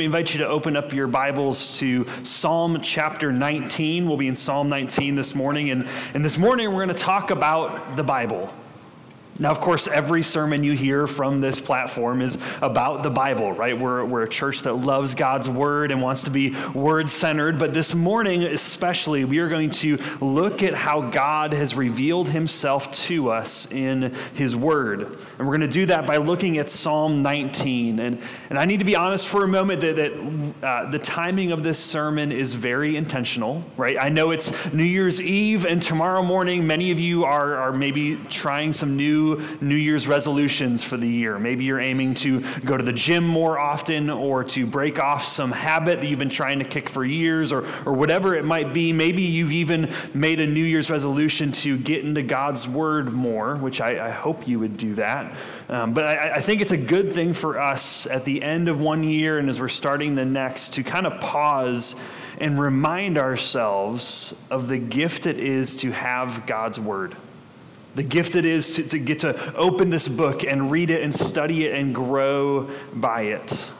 me invite you to open up your Bibles to Psalm chapter 19. We'll be in Psalm 19 this morning. And, and this morning, we're going to talk about the Bible. Now, of course, every sermon you hear from this platform is about the Bible, right? We're, we're a church that loves God's word and wants to be word centered. But this morning, especially, we are going to look at how God has revealed himself to us in his word. And we're going to do that by looking at Psalm 19. And, and I need to be honest for a moment that, that uh, the timing of this sermon is very intentional, right? I know it's New Year's Eve, and tomorrow morning, many of you are, are maybe trying some new New Year's resolutions for the year. Maybe you're aiming to go to the gym more often or to break off some habit that you've been trying to kick for years or, or whatever it might be. Maybe you've even made a New Year's resolution to get into God's Word more, which I, I hope you would do that. Um, but I, I think it's a good thing for us at the end of one year and as we're starting the next to kind of pause and remind ourselves of the gift it is to have God's Word the gift it is to, to get to open this book and read it and study it and grow by it.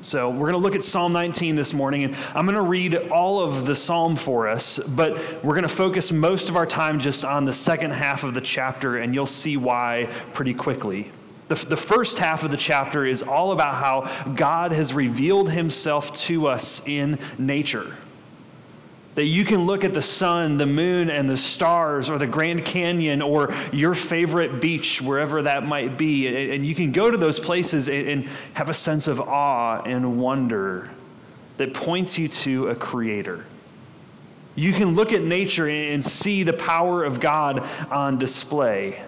So, we're going to look at Psalm 19 this morning, and I'm going to read all of the psalm for us, but we're going to focus most of our time just on the second half of the chapter, and you'll see why pretty quickly. The, the first half of the chapter is all about how God has revealed himself to us in nature. That you can look at the sun, the moon, and the stars, or the Grand Canyon, or your favorite beach, wherever that might be, and you can go to those places and have a sense of awe and wonder that points you to a creator. You can look at nature and see the power of God on display.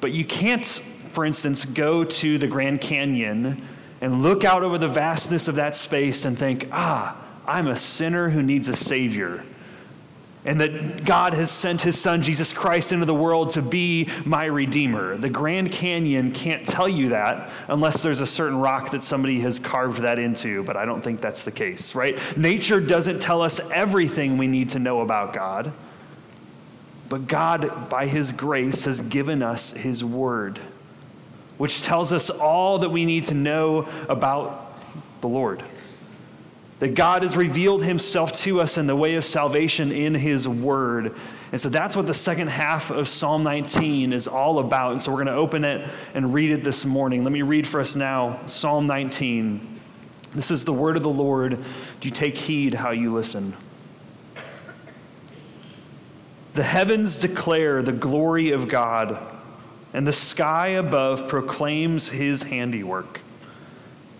But you can't, for instance, go to the Grand Canyon and look out over the vastness of that space and think, ah, I'm a sinner who needs a Savior. And that God has sent his son, Jesus Christ, into the world to be my Redeemer. The Grand Canyon can't tell you that unless there's a certain rock that somebody has carved that into, but I don't think that's the case, right? Nature doesn't tell us everything we need to know about God. But God, by his grace, has given us his word, which tells us all that we need to know about the Lord. That God has revealed himself to us in the way of salvation in his word. And so that's what the second half of Psalm 19 is all about. And so we're going to open it and read it this morning. Let me read for us now Psalm 19. This is the word of the Lord. Do you take heed how you listen? The heavens declare the glory of God, and the sky above proclaims his handiwork.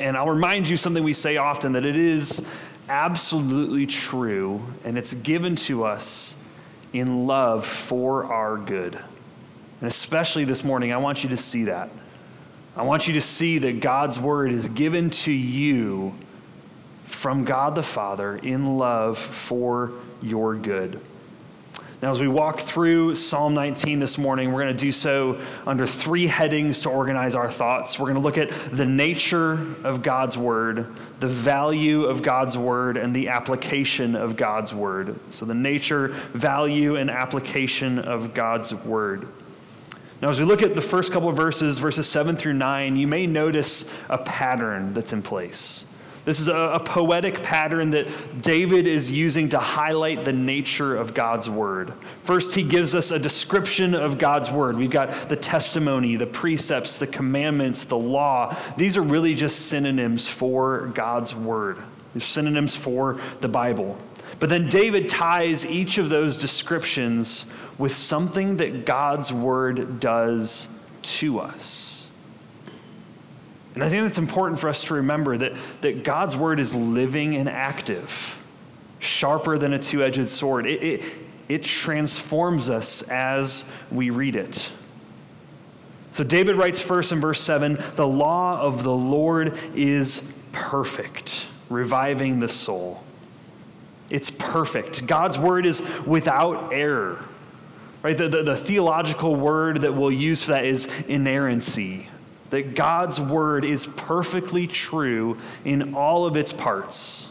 And I'll remind you something we say often that it is absolutely true, and it's given to us in love for our good. And especially this morning, I want you to see that. I want you to see that God's word is given to you from God the Father in love for your good. Now, as we walk through Psalm 19 this morning, we're going to do so under three headings to organize our thoughts. We're going to look at the nature of God's Word, the value of God's Word, and the application of God's Word. So, the nature, value, and application of God's Word. Now, as we look at the first couple of verses, verses 7 through 9, you may notice a pattern that's in place. This is a, a, poetic pattern that David is using to highlight the nature of God's word. First, he gives us a description of God's word. We've got the testimony, the precepts, the commandments, the law. These are really just synonyms for God's word, they're synonyms for the Bible. But then David ties each of those descriptions with something that God's word does to us. And I think that's important for us to remember that, that God's word is living and active, sharper than a two edged sword. It, it, it transforms us as we read it. So David writes first in verse 7 the law of the Lord is perfect, reviving the soul. It's perfect. God's word is without error. Right? The, the, the theological word that we'll use for that is inerrancy that God's word is perfectly true in all of its parts.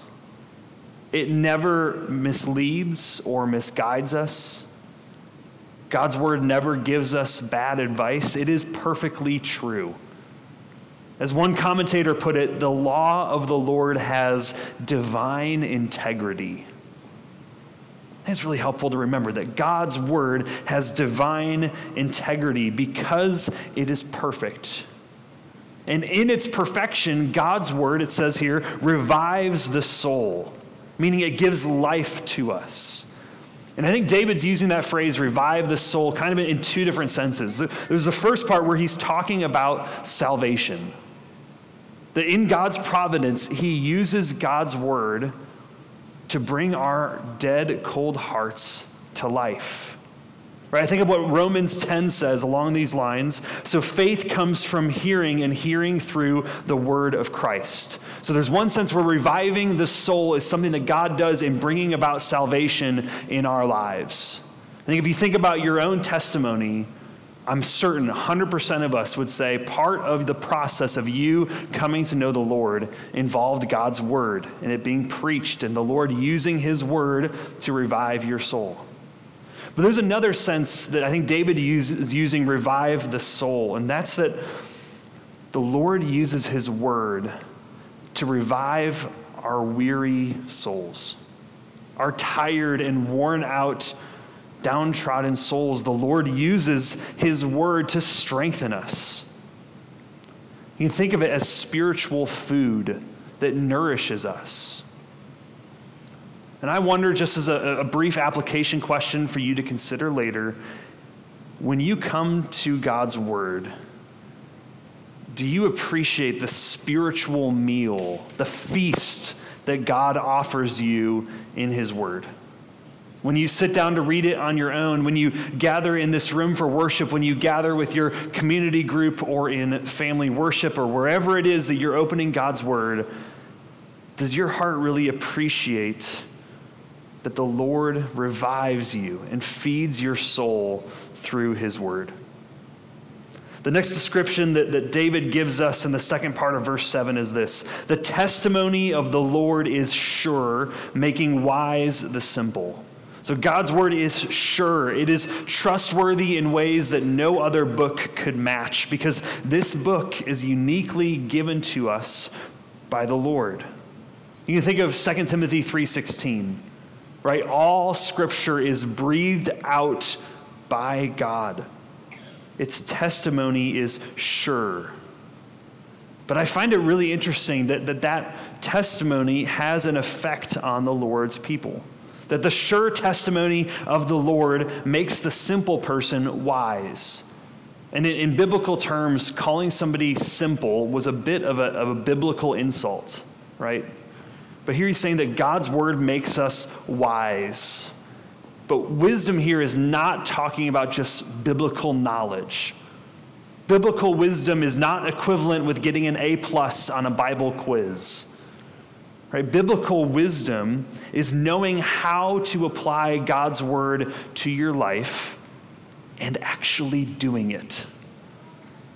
It never misleads or misguides us. God's word never gives us bad advice. It is perfectly true. As one commentator put it, the law of the Lord has divine integrity. It's really helpful to remember that God's word has divine integrity because it is perfect. And in its perfection, God's word, it says here, revives the soul, meaning it gives life to us. And I think David's using that phrase, revive the soul, kind of in two different senses. There's the first part where he's talking about salvation. That in God's providence, he uses God's word to bring our dead, cold hearts to life. Right? I think of what Romans 10 says along these lines. So faith comes from hearing, and hearing through the word of Christ. So there's one sense where reviving the soul is something that God does in bringing about salvation in our lives. I think if you think about your own testimony, I'm certain 100% of us would say part of the process of you coming to know the Lord involved God's word and it being preached and the Lord using his word to revive your soul. But there's another sense that I think David is using revive the soul, and that's that the Lord uses his word to revive our weary souls, our tired and worn out, downtrodden souls. The Lord uses his word to strengthen us. You can think of it as spiritual food that nourishes us. And I wonder, just as a, a, brief application question for you to consider later, when you come to God's Word, do you appreciate the spiritual meal, the feast that God offers you in His Word? When you sit down to read it on your own, when you gather in this room for worship, when you gather with your community group or in family worship or wherever it is that you're opening God's Word, does your heart really appreciate that the Lord revives you and feeds your soul through his word. The next description that, that David gives us in the second part of verse 7 is this The testimony of the Lord is sure, making wise the simple. So God's word is sure. It is trustworthy in ways that no other book could match because this book is uniquely given to us by the Lord. You can think of 2 Timothy 3:16 right? All scripture is breathed out by God. Its testimony is sure. But I find it really interesting that that, that testimony has an effect on the Lord's people. That the sure testimony of the Lord makes the simple person wise. And in, in biblical terms, calling somebody simple was a bit of a, of a biblical insult, right? But here he's saying that God's word makes us wise. But wisdom here is not talking about just biblical knowledge. Biblical wisdom is not equivalent with getting an A plus on a Bible quiz. Right? Biblical wisdom is knowing how to apply God's word to your life and actually doing it.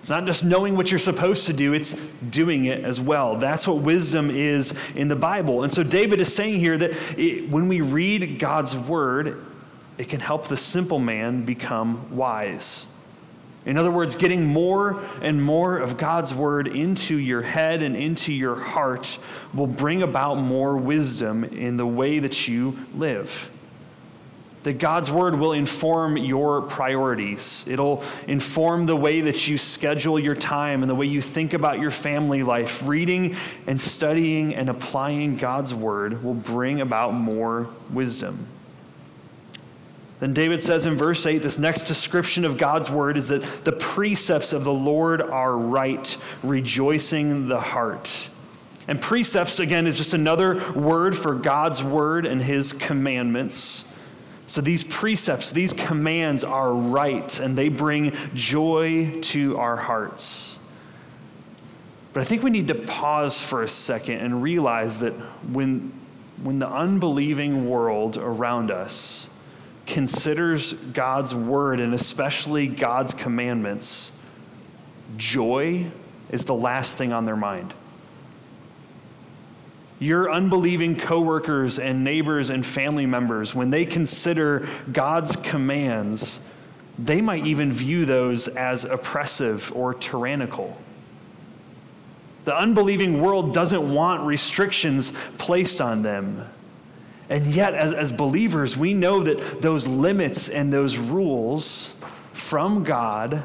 It's not just knowing what you're supposed to do, it's doing it as well. That's what wisdom is in the Bible. And so David is saying here that it, when we read God's word, it can help the simple man become wise. In other words, getting more and more of God's word into your head and into your heart will bring about more wisdom in the way that you live. That God's word will inform your priorities. It'll inform the way that you schedule your time and the way you think about your family life. Reading and studying and applying God's word will bring about more wisdom. Then David says in verse 8, this next description of God's word is that the precepts of the Lord are right, rejoicing the heart. And precepts, again, is just another word for God's word and his commandments. So these precepts, these commands are right, and they bring joy to our hearts. But I think we need to pause for a second and realize that when, when the unbelieving world around us considers God's word and especially God's commandments, joy is the last thing on their mind. Your unbelieving coworkers and neighbors and family members, when they consider God's commands, they might even view those as oppressive or tyrannical. The unbelieving world doesn't want restrictions placed on them. And yet, as, as believers, we know that those limits and those rules from God,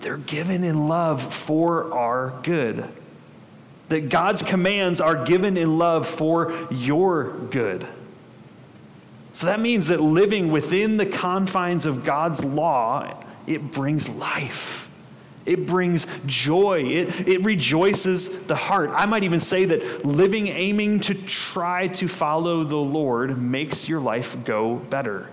they're given in love for our good. That God's commands are given in love for your good. So that means that living within the confines of God's law, it brings life. It brings joy. It, it rejoices the heart. I might even say that living aiming to try to follow the Lord makes your life go better.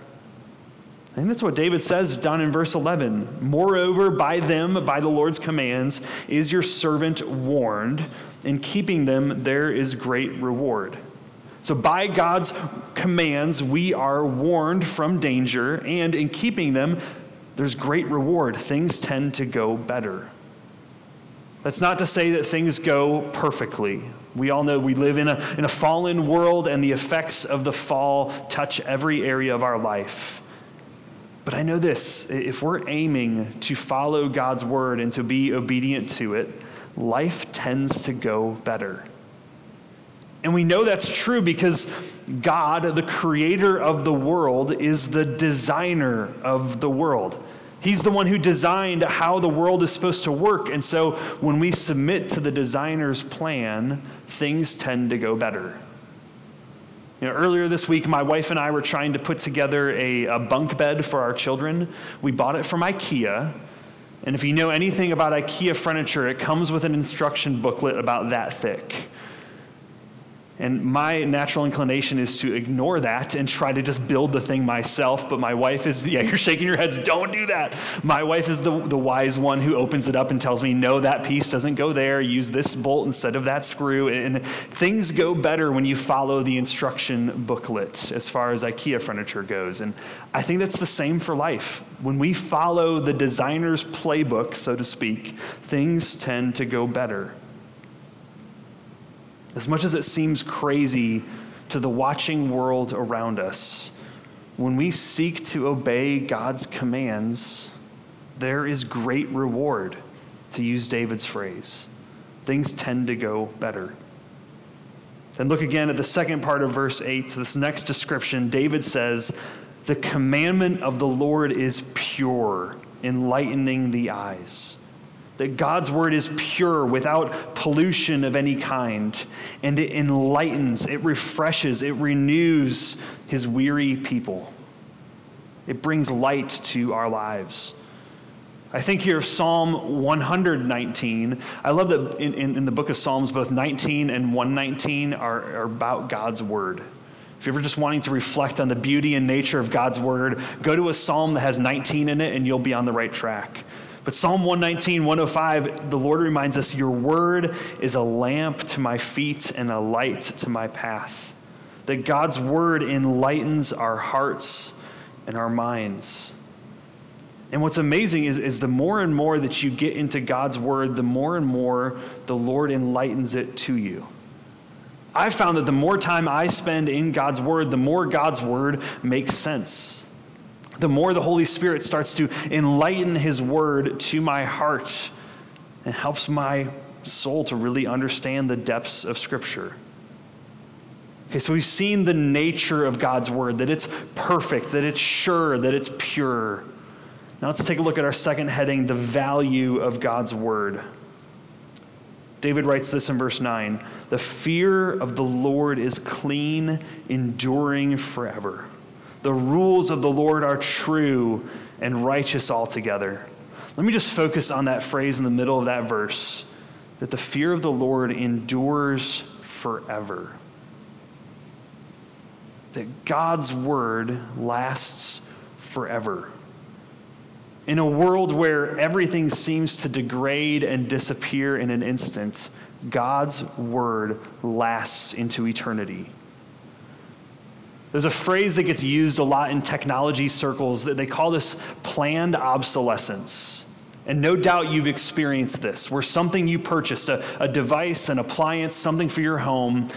I think that's what David says down in verse 11. Moreover, by them, by the Lord's commands, is your servant warned. In keeping them, there is great reward. So, by God's commands, we are warned from danger, and in keeping them, there's great reward. Things tend to go better. That's not to say that things go perfectly. We all know we live in a, in a fallen world, and the effects of the fall touch every area of our life. But I know this if we're aiming to follow God's word and to be obedient to it, life tends to go better. And we know that's true because God, the creator of the world, is the designer of the world. He's the one who designed how the world is supposed to work. And so when we submit to the designer's plan, things tend to go better. You know, earlier this week, my wife and I were trying to put together a, a bunk bed for our children. We bought it from IKEA. And if you know anything about IKEA furniture, it comes with an instruction booklet about that thick. And my natural inclination is to ignore that and try to just build the thing myself. But my wife is, yeah, you're shaking your heads, don't do that. My wife is the, the wise one who opens it up and tells me, no, that piece doesn't go there. Use this bolt instead of that screw. And, and things go better when you follow the instruction booklet as far as IKEA furniture goes. And I think that's the same for life. When we follow the designer's playbook, so to speak, things tend to go better. As much as it seems crazy to the watching world around us, when we seek to obey God's commands, there is great reward, to use David's phrase. Things tend to go better. And look again at the second part of verse 8, to this next description. David says, The commandment of the Lord is pure, enlightening the eyes that God's word is pure without pollution of any kind, and it enlightens, it refreshes, it renews his weary people. It brings light to our lives. I think here of Psalm 119. I love that in, in, in, the book of Psalms, both 19 and 119 are, are about God's word. If you're ever just wanting to reflect on the beauty and nature of God's word, go to a psalm that has 19 in it and you'll be on the right track. But Psalm 119, 105, the Lord reminds us, Your word is a lamp to my feet and a light to my path. That God's word enlightens our hearts and our minds. And what's amazing is, is the more and more that you get into God's word, the more and more the Lord enlightens it to you. I've found that the more time I spend in God's word, the more God's word makes sense. The more the Holy Spirit starts to enlighten his word to my heart and helps my soul to really understand the depths of Scripture. Okay, so we've seen the nature of God's word, that it's perfect, that it's sure, that it's pure. Now let's take a look at our second heading the value of God's word. David writes this in verse 9 The fear of the Lord is clean, enduring forever. The rules of the Lord are true and righteous altogether. Let me just focus on that phrase in the middle of that verse that the fear of the Lord endures forever. That God's word lasts forever. In a world where everything seems to degrade and disappear in an instant, God's word lasts into eternity. There's a phrase that gets used a lot in technology circles that they call this planned obsolescence. And no doubt you've experienced this, where something you purchased, a, a device, an appliance, something for your home,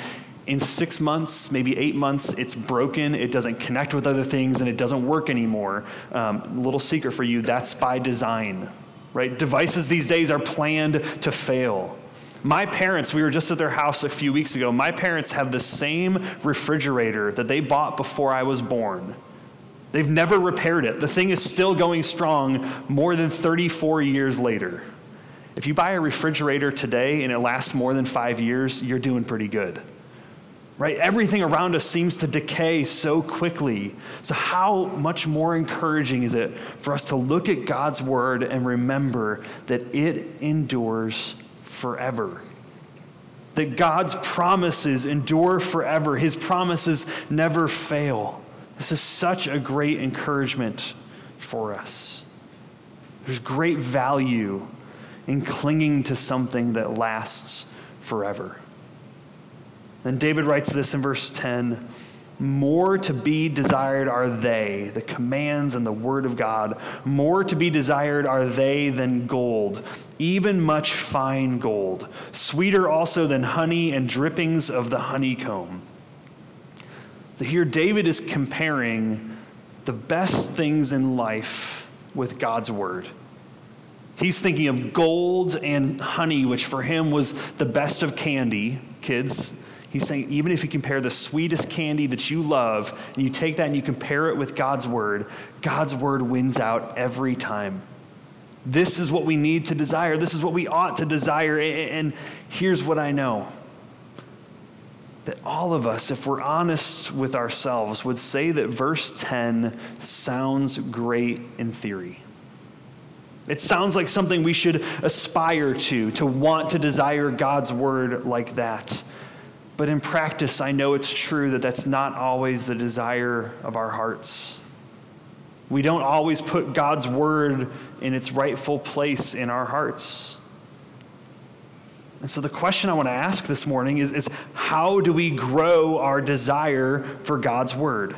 in six months, maybe eight months, it's broken, it doesn't connect with other things, and it doesn't work anymore. Um, little secret for you that's by design, right? Devices these days are planned to fail. My parents, we were just at their house a few weeks ago. My parents have the same refrigerator that they bought before I was born. They've never repaired it. The thing is still going strong more than 34 years later. If you buy a refrigerator today and it lasts more than five years, you're doing pretty good right? Everything around us seems to decay so quickly. So, how much more encouraging is it for us to look at God's word and remember that it endures forever? That God's promises endure forever, His promises never fail. This is such a great encouragement for us. There's great value in clinging to something that lasts forever. Then David writes this in verse 10 More to be desired are they, the commands and the word of God. More to be desired are they than gold, even much fine gold. Sweeter also than honey and drippings of the honeycomb. So here, David is comparing the best things in life with God's word. He's thinking of gold and honey, which for him was the best of candy, kids. He's saying, even if you compare the sweetest candy that you love, and you take that and you compare it with God's word, God's word wins out every time. This is what we need to desire. This is what we ought to desire. And here's what I know that all of us, if we're honest with ourselves, would say that verse 10 sounds great in theory. It sounds like something we should aspire to, to want to desire God's word like that. But in practice, I know it's true that that's not always the desire of our hearts. We don't always put God's word in its rightful place in our hearts. And so, the question I want to ask this morning is, is how do we grow our desire for God's word?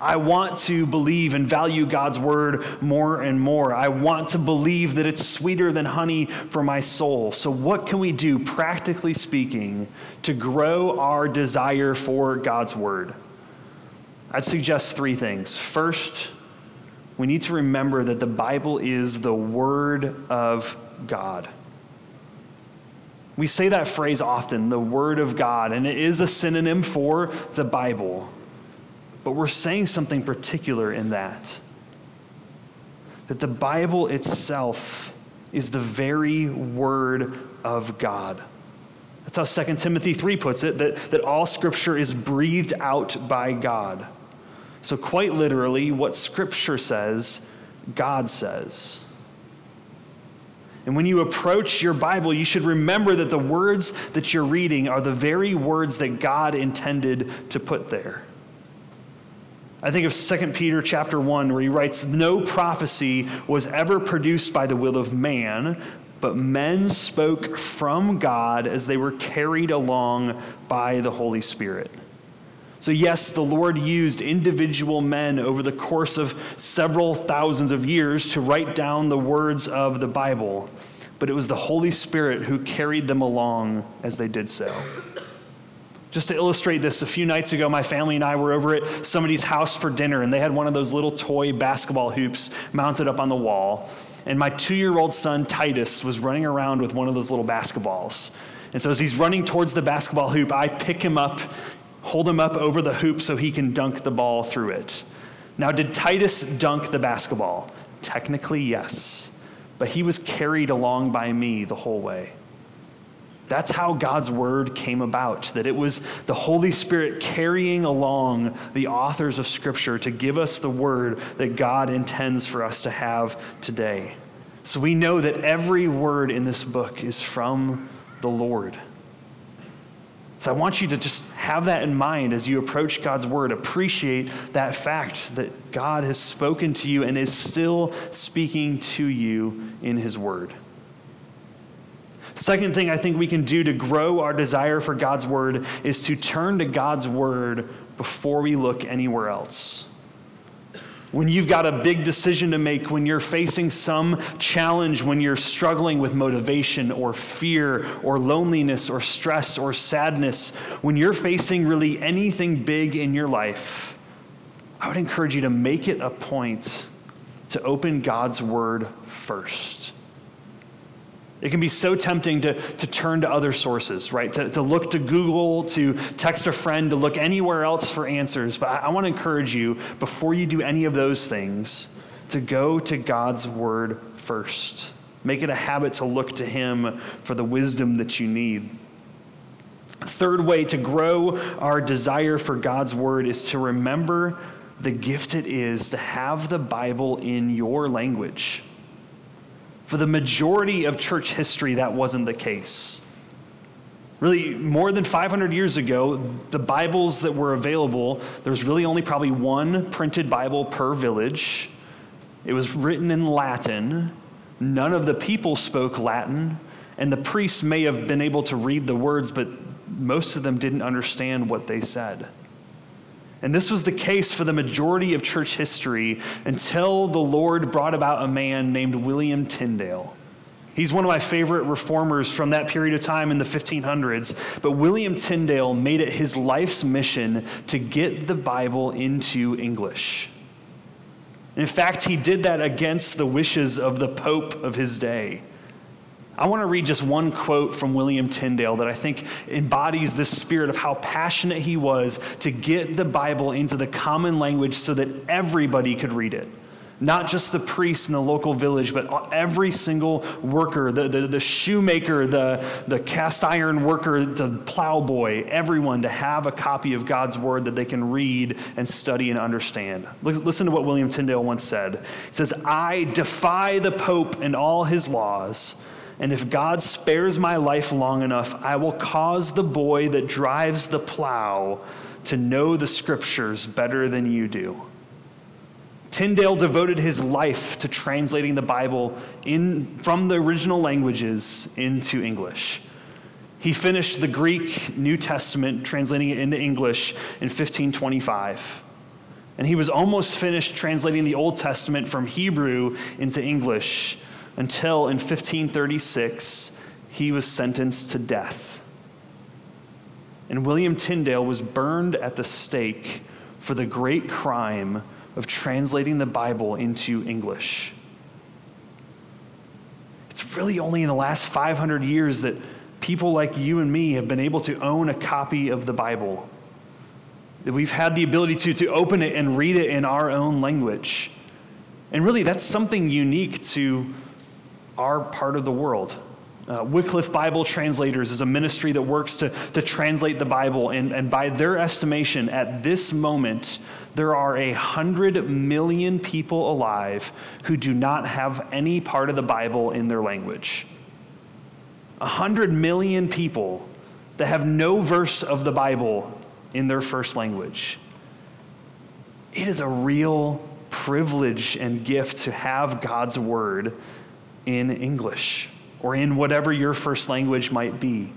I want to believe and value God's word more and more. I want to believe that it's sweeter than honey for my soul. So, what can we do, practically speaking, to grow our desire for God's word? I'd suggest three things. First, we need to remember that the Bible is the word of God. We say that phrase often, the word of God, and it is a synonym for the Bible. But we're saying something particular in that. That the Bible itself is the very Word of God. That's how 2 Timothy 3 puts it that, that all Scripture is breathed out by God. So, quite literally, what Scripture says, God says. And when you approach your Bible, you should remember that the words that you're reading are the very words that God intended to put there. I think of 2 Peter chapter 1 where he writes no prophecy was ever produced by the will of man, but men spoke from God as they were carried along by the Holy Spirit. So, yes, the Lord used individual men over the course of several thousands of years to write down the words of the Bible, but it was the Holy Spirit who carried them along as they did so. Just to illustrate this, a few nights ago, my family and I were over at somebody's house for dinner, and they had one of those little toy basketball hoops mounted up on the wall. And my two year old son, Titus, was running around with one of those little basketballs. And so as he's running towards the basketball hoop, I pick him up hold him up over the hoop so he can dunk the ball through it. Now, did Titus dunk the basketball? Technically, yes. But he was carried along by me the whole way. That's how God's word came about, that it was the Holy Spirit carrying along the authors of Scripture to give us the word that God intends for us to have today. So we know that every word in this book is from the Lord. So I want you to just have that in mind as you approach God's word. Appreciate that fact that God has spoken to you and is still speaking to you in his word. Second thing I think we can do to grow our desire for God's word is to turn to God's word before we look anywhere else when you've got a big decision to make, when you're facing some challenge, when you're struggling with motivation or fear or loneliness or stress or sadness, when you're facing really anything big in your life, I would encourage you to make it a point to open God's Word first. It can be so tempting to, to turn to other sources, right? To, to look to Google, to text a friend, to look anywhere else for answers. But I, I want to encourage you, before you do any of those things, to go to God's Word first. Make it a habit to look to Him for the wisdom that you need. Third way to grow our desire for God's Word is to remember the gift it is to have the Bible in your language. For the majority of church history, that wasn't the case. Really, more than 500 years ago, the Bibles that were available, there was really only probably one printed Bible per village. It was written in Latin. None of the people spoke Latin, and the priests may have been able to read the words, but most of them didn't understand what they said. And this was the case for the majority of church history until the Lord brought about a man named William Tyndale. He's one of my favorite reformers from that period of time in the 1500s. But William Tyndale made it his life's mission to get the Bible into English. In fact, he did that against the wishes of the Pope of his day. I want to read just one quote from William Tyndale that I think embodies this spirit of how passionate he was to get the Bible into the common language so that everybody could read it. Not just the priests in the local village, but every single worker, the, the, the shoemaker, the, the cast iron worker, the plowboy, everyone to have a copy of God's word that they can read and study and understand. Listen to what William Tyndale once said. He says, I defy the Pope and all his laws and if God spares my life long enough, I will cause the boy that drives the plow to know the scriptures better than you do. Tyndale devoted his life to translating the Bible in, from the original languages into English. He finished the Greek New Testament, translating it into English in 1525. And he was almost finished translating the Old Testament from Hebrew into English until in 1536 he was sentenced to death. And William Tyndale was burned at the stake for the great crime of translating the Bible into English. It's really only in the last 500 years that people like you and me have been able to own a copy of the Bible. That we've had the ability to, to open it and read it in our own language. And really, that's something unique to our part of the world. Uh, Wycliffe Bible Translators is a ministry that works to, to translate the Bible, and, and by their estimation, at this moment, there are a hundred million people alive who do not have any part of the Bible in their language. A hundred million people that have no verse of the Bible in their first language. It is a real privilege and gift to have God's word in English or in whatever your first language might be.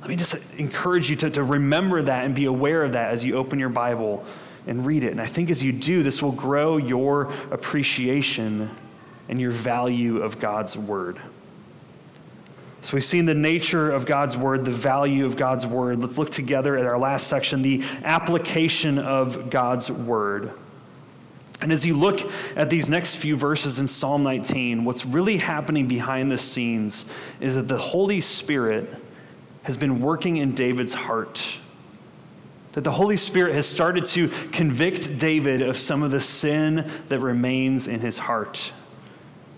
Let me just encourage you to, to remember that and be aware of that as you open your Bible and read it. And I think as you do, this will grow your appreciation and your value of God's word. So we've seen the nature of God's word, the value of God's word. Let's look together at our last section, the application of God's word. And as you look at these next few verses in Psalm 19, what's really happening behind the scenes is that the Holy Spirit has been working in David's heart. That the Holy Spirit has started to convict David of some of the sin that remains in his heart.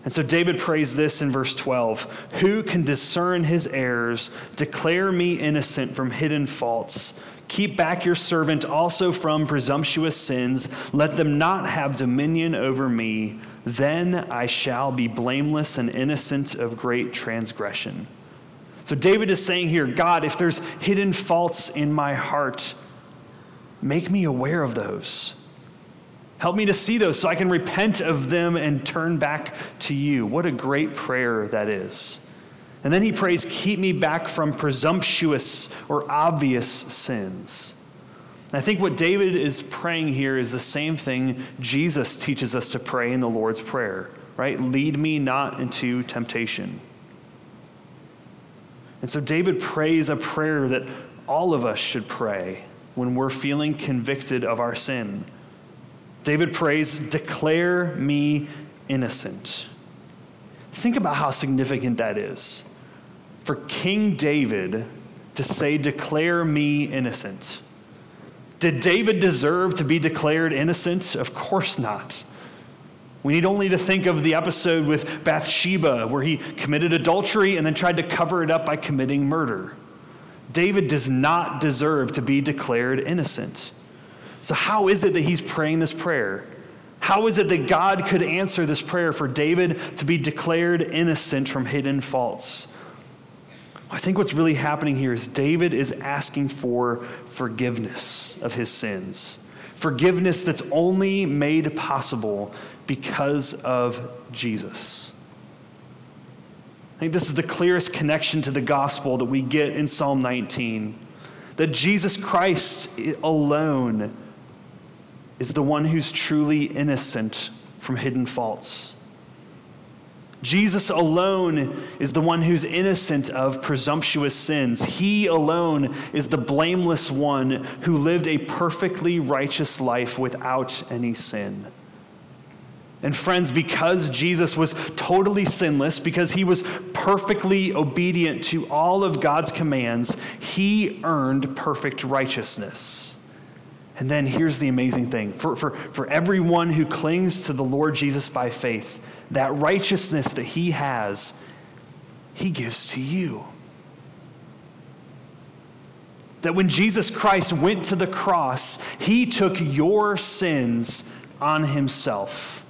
And so David prays this in verse 12 Who can discern his errors? Declare me innocent from hidden faults. Keep back your servant also from presumptuous sins. Let them not have dominion over me. Then I shall be blameless and innocent of great transgression. So David is saying here God, if there's hidden faults in my heart, make me aware of those. Help me to see those so I can repent of them and turn back to you. What a great prayer that is. And then he prays, Keep me back from presumptuous or obvious sins. And I think what David is praying here is the same thing Jesus teaches us to pray in the Lord's Prayer, right? Lead me not into temptation. And so David prays a prayer that all of us should pray when we're feeling convicted of our sin. David prays, Declare me innocent. Think about how significant that is for King David to say, Declare me innocent. Did David deserve to be declared innocent? Of course not. We need only to think of the episode with Bathsheba, where he committed adultery and then tried to cover it up by committing murder. David does not deserve to be declared innocent. So, how is it that he's praying this prayer? How is it that God could answer this prayer for David to be declared innocent from hidden faults? I think what's really happening here is David is asking for forgiveness of his sins. Forgiveness that's only made possible because of Jesus. I think this is the clearest connection to the gospel that we get in Psalm 19 that Jesus Christ alone is the one who's truly innocent from hidden faults. Jesus alone is the one who's innocent of presumptuous sins. He alone is the blameless one who lived a perfectly righteous life without any sin. And friends, because Jesus was totally sinless, because he was perfectly obedient to all of God's commands, he earned perfect righteousness. And then here's the amazing thing for, for, for everyone who clings to the Lord Jesus by faith, that righteousness that he has, he gives to you. That when Jesus Christ went to the cross, he took your sins on himself.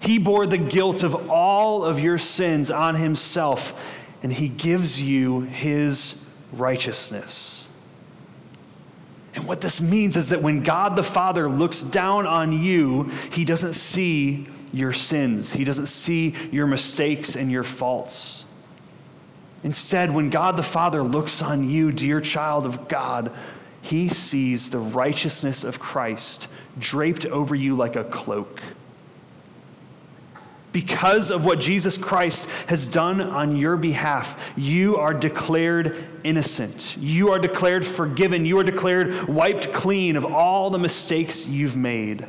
He bore the guilt of all of your sins on himself, and he gives you his righteousness. And what this means is that when God the Father looks down on you, he doesn't see your sins, he doesn't see your mistakes and your faults. Instead, when God the Father looks on you, dear child of God, he sees the righteousness of Christ draped over you like a cloak because of what Jesus Christ has done on your behalf, you are declared innocent. You are declared forgiven. You are declared wiped clean of all the mistakes you've made.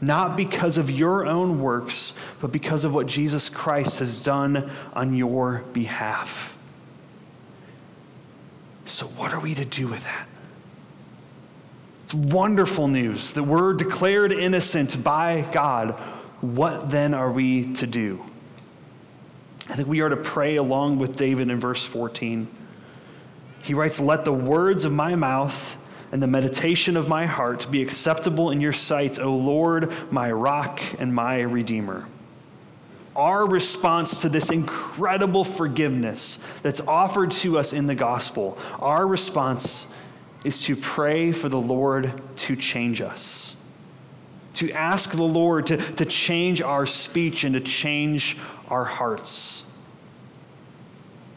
Not because of your own works, but because of what Jesus Christ has done on your behalf. So, what are we to do with that? It's wonderful news that we're declared innocent by God what then are we to do? I think we are to pray along with David in verse 14. He writes, Let the words of my mouth and the meditation of my heart be acceptable in your sight, O Lord, my rock and my redeemer. Our response to this incredible forgiveness that's offered to us in the gospel, our response is to pray for the Lord to change us, to ask the Lord to, to change our speech and to change our hearts.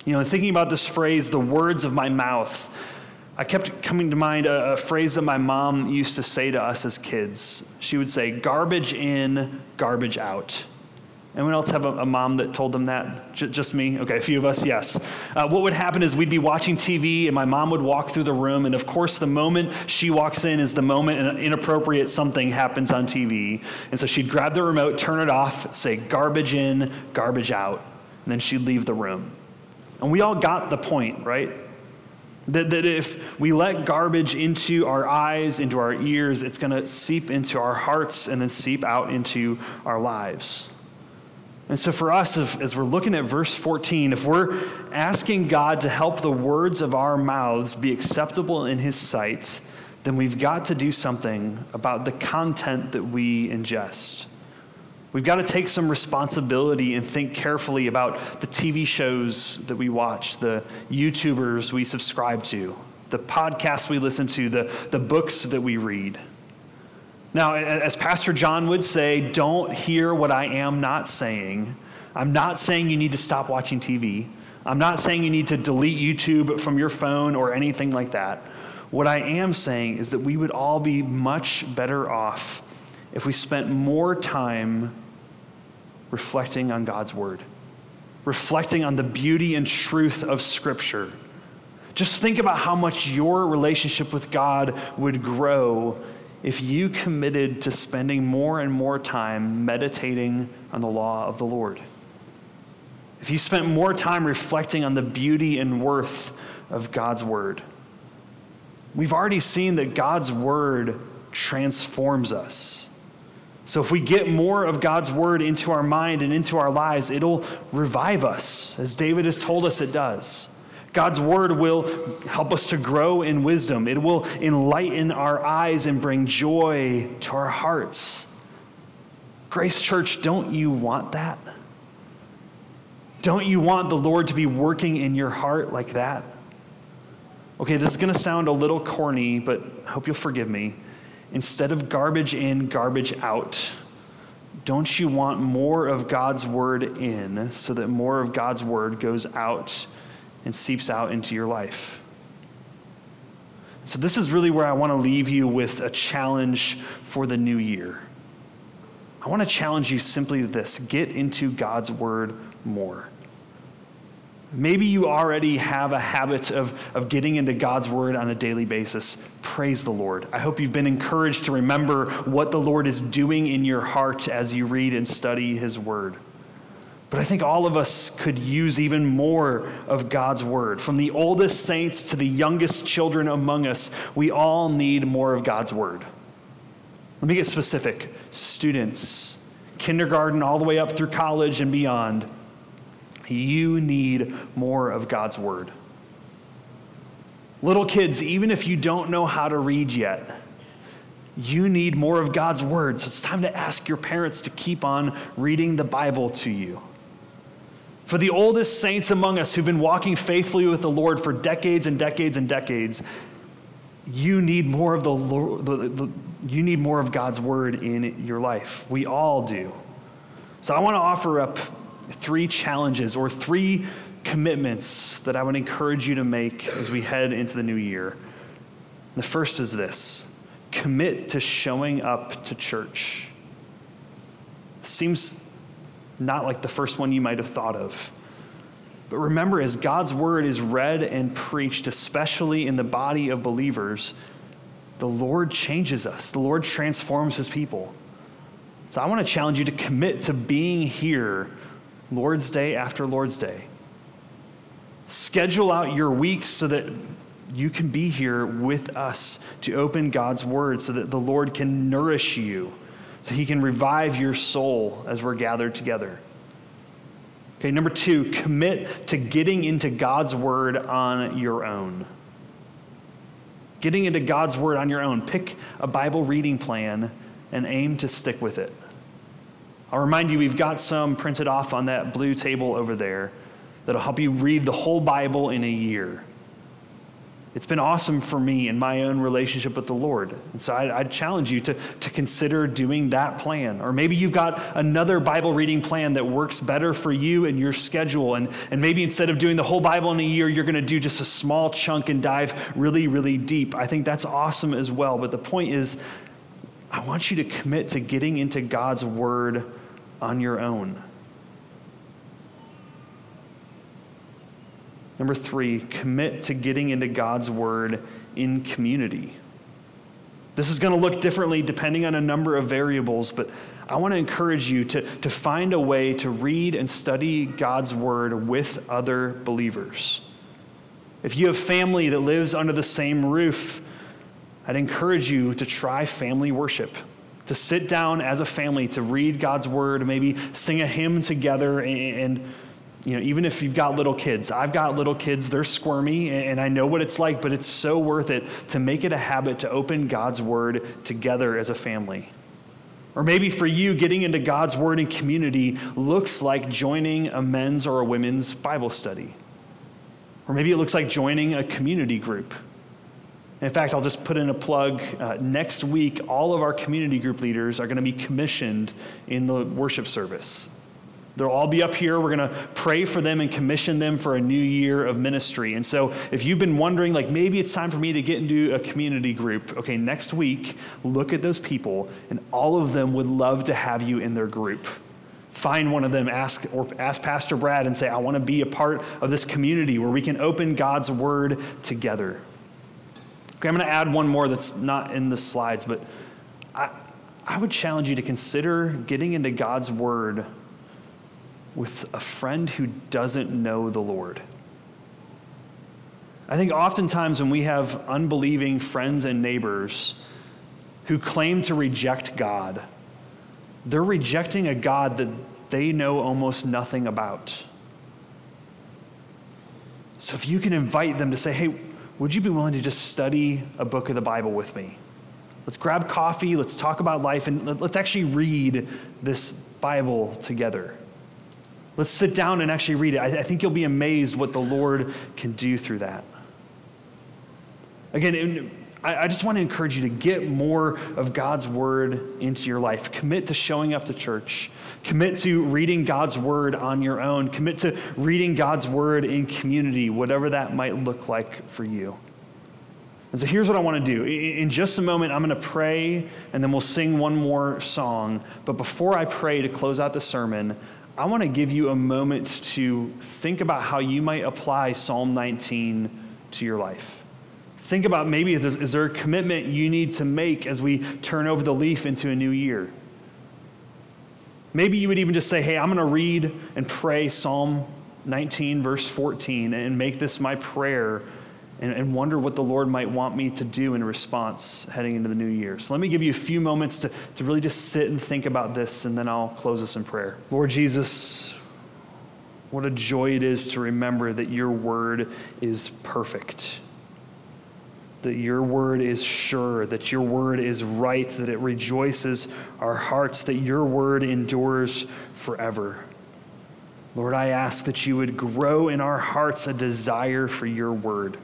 You know, thinking about this phrase, the words of my mouth, I kept coming to mind a, a, phrase that my mom used to say to us as kids. She would say, garbage in, garbage out. Anyone else have a, a mom that told them that? J- just me? Okay, a few of us, yes. Uh, what would happen is we'd be watching TV, and my mom would walk through the room, and of course, the moment she walks in is the moment an inappropriate something happens on TV. And so she'd grab the remote, turn it off, say, garbage in, garbage out, and then she'd leave the room. And we all got the point, right? That, that if we let garbage into our eyes, into our ears, it's going to seep into our hearts and then seep out into our lives. And so, for us, if, as we're looking at verse 14, if we're asking God to help the words of our mouths be acceptable in His sight, then we've got to do something about the content that we ingest. We've got to take some responsibility and think carefully about the TV shows that we watch, the YouTubers we subscribe to, the podcasts we listen to, the, the books that we read. Now, as Pastor John would say, don't hear what I am not saying. I'm not saying you need to stop watching TV. I'm not saying you need to delete YouTube from your phone or anything like that. What I am saying is that we would all be much better off if we spent more time reflecting on God's Word, reflecting on the beauty and truth of Scripture. Just think about how much your relationship with God would grow if you committed to spending more and more time meditating on the law of the Lord. If you spent more time reflecting on the beauty and worth of God's Word. We've already seen that God's Word transforms us. So, if we get more of God's word into our mind and into our lives, it'll revive us, as David has told us it does. God's word will help us to grow in wisdom. It will enlighten our eyes and bring joy to our hearts. Grace Church, don't you want that? Don't you want the Lord to be working in your heart like that? Okay, this is going to sound a little corny, but I hope you'll forgive me. Instead of garbage in, garbage out, don't you want more of God's word in so that more of God's word goes out and seeps out into your life? So, this is really where I want to leave you with a challenge for the new year. I want to challenge you simply this get into God's word more. Maybe you already have a habit of, of getting into God's word on a daily basis. Praise the Lord. I hope you've been encouraged to remember what the Lord is doing in your heart as you read and study his word. But I think all of us could use even more of God's word. From the oldest saints to the youngest children among us, we all need more of God's word. Let me get specific. Students, kindergarten all the way up through college and beyond you need more of God's word. Little kids, even if you don't know how to read yet, you need more of God's word. So it's time to ask your parents to keep on reading the Bible to you. For the oldest saints among us who've been walking faithfully with the Lord for decades and decades and decades, you need more of the, Lord, the, the you need more of God's word in your life. We all do. So I want to offer up three challenges or three commitments that I would encourage you to make as we head into the new year. The first is this commit to showing up to church. Seems not like the first one you might have thought of. But remember, as God's word is read and preached, especially in the body of believers, the Lord changes us, the Lord transforms his people. So I want to challenge you to commit to being here Lord's Day after Lord's Day. Schedule out your weeks so that you can be here with us to open God's word so that the Lord can nourish you, so he can revive your soul as we're gathered together. Okay, number two, commit to getting into God's word on your own. Getting into God's word on your own. Pick a Bible reading plan and aim to stick with it. I'll remind you, we've got some printed off on that blue table over there that'll help you read the whole Bible in a year. It's been awesome for me in my own relationship with the Lord. And so I, would challenge you to, to consider doing that plan. Or maybe you've got another Bible reading plan that works better for you and your schedule. And, and maybe instead of doing the whole Bible in a year, you're going to do just a small chunk and dive really, really deep. I think that's awesome as well. But the point is, I want you to commit to getting into God's Word on your own. Number three, commit to getting into God's Word in community. This is going to look differently depending on a number of variables, but I want to encourage you to, to find a way to read and study God's Word with other believers. If you have family that lives under the same roof, I'd encourage you to try family worship to sit down as a family to read God's word, maybe sing a hymn together and, and you know, even if you've got little kids, I've got little kids, they're squirmy, and I know what it's like, but it's so worth it to make it a habit to open God's Word together as a family. Or maybe for you, getting into God's Word in community looks like joining a men's or a women's Bible study. Or maybe it looks like joining a community group. In fact, I'll just put in a plug. Uh, next week, all of our community group leaders are going to be commissioned in the worship service. They'll all be up here. We're going to pray for them and commission them for a new year of ministry. And so, if you've been wondering, like, maybe it's time for me to get into a community group, okay, next week, look at those people, and all of them would love to have you in their group. Find one of them, ask, or ask Pastor Brad, and say, I want to be a part of this community where we can open God's word together. Okay, I'm going to add one more that's not in the slides, but I, I would challenge you to consider getting into God's Word with a friend who doesn't know the Lord. I think oftentimes when we have unbelieving friends and neighbors who claim to reject God, they're rejecting a God that they know almost nothing about. So if you can invite them to say, hey, would you be willing to just study a book of the Bible with me? Let's grab coffee, let's talk about life, and let's actually read this Bible together. Let's sit down and actually read it. I, think you'll be amazed what the Lord can do through that. Again, I, just want to encourage you to get more of God's word into your life. Commit to showing up to church. Commit to reading God's word on your own. Commit to reading God's word in community, whatever that might look like for you. And so here's what I want to do. In just a moment, I'm going to pray and then we'll sing one more song. But before I pray to close out the sermon, I want to give you a moment to think about how you might apply Psalm 19 to your life. Think about maybe is there a commitment you need to make as we turn over the leaf into a new year? Maybe you would even just say, hey, I'm going to read and pray Psalm 19, verse 14, and make this my prayer and, and, wonder what the Lord might want me to do in response heading into the new year. So let me give you a few moments to, to really just sit and think about this, and then I'll close us in prayer. Lord Jesus, what a joy it is to remember that your word is perfect that your word is sure, that your word is right, that it rejoices our hearts, that your word endures forever. Lord, I ask that you would grow in our hearts a desire for your word.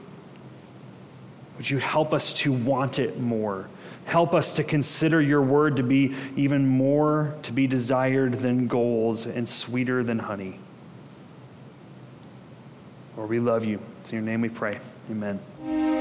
Would you help us to want it more? Help us to consider your word to be even more to be desired than gold and sweeter than honey. Lord, we love you. It's in your name we pray. Amen.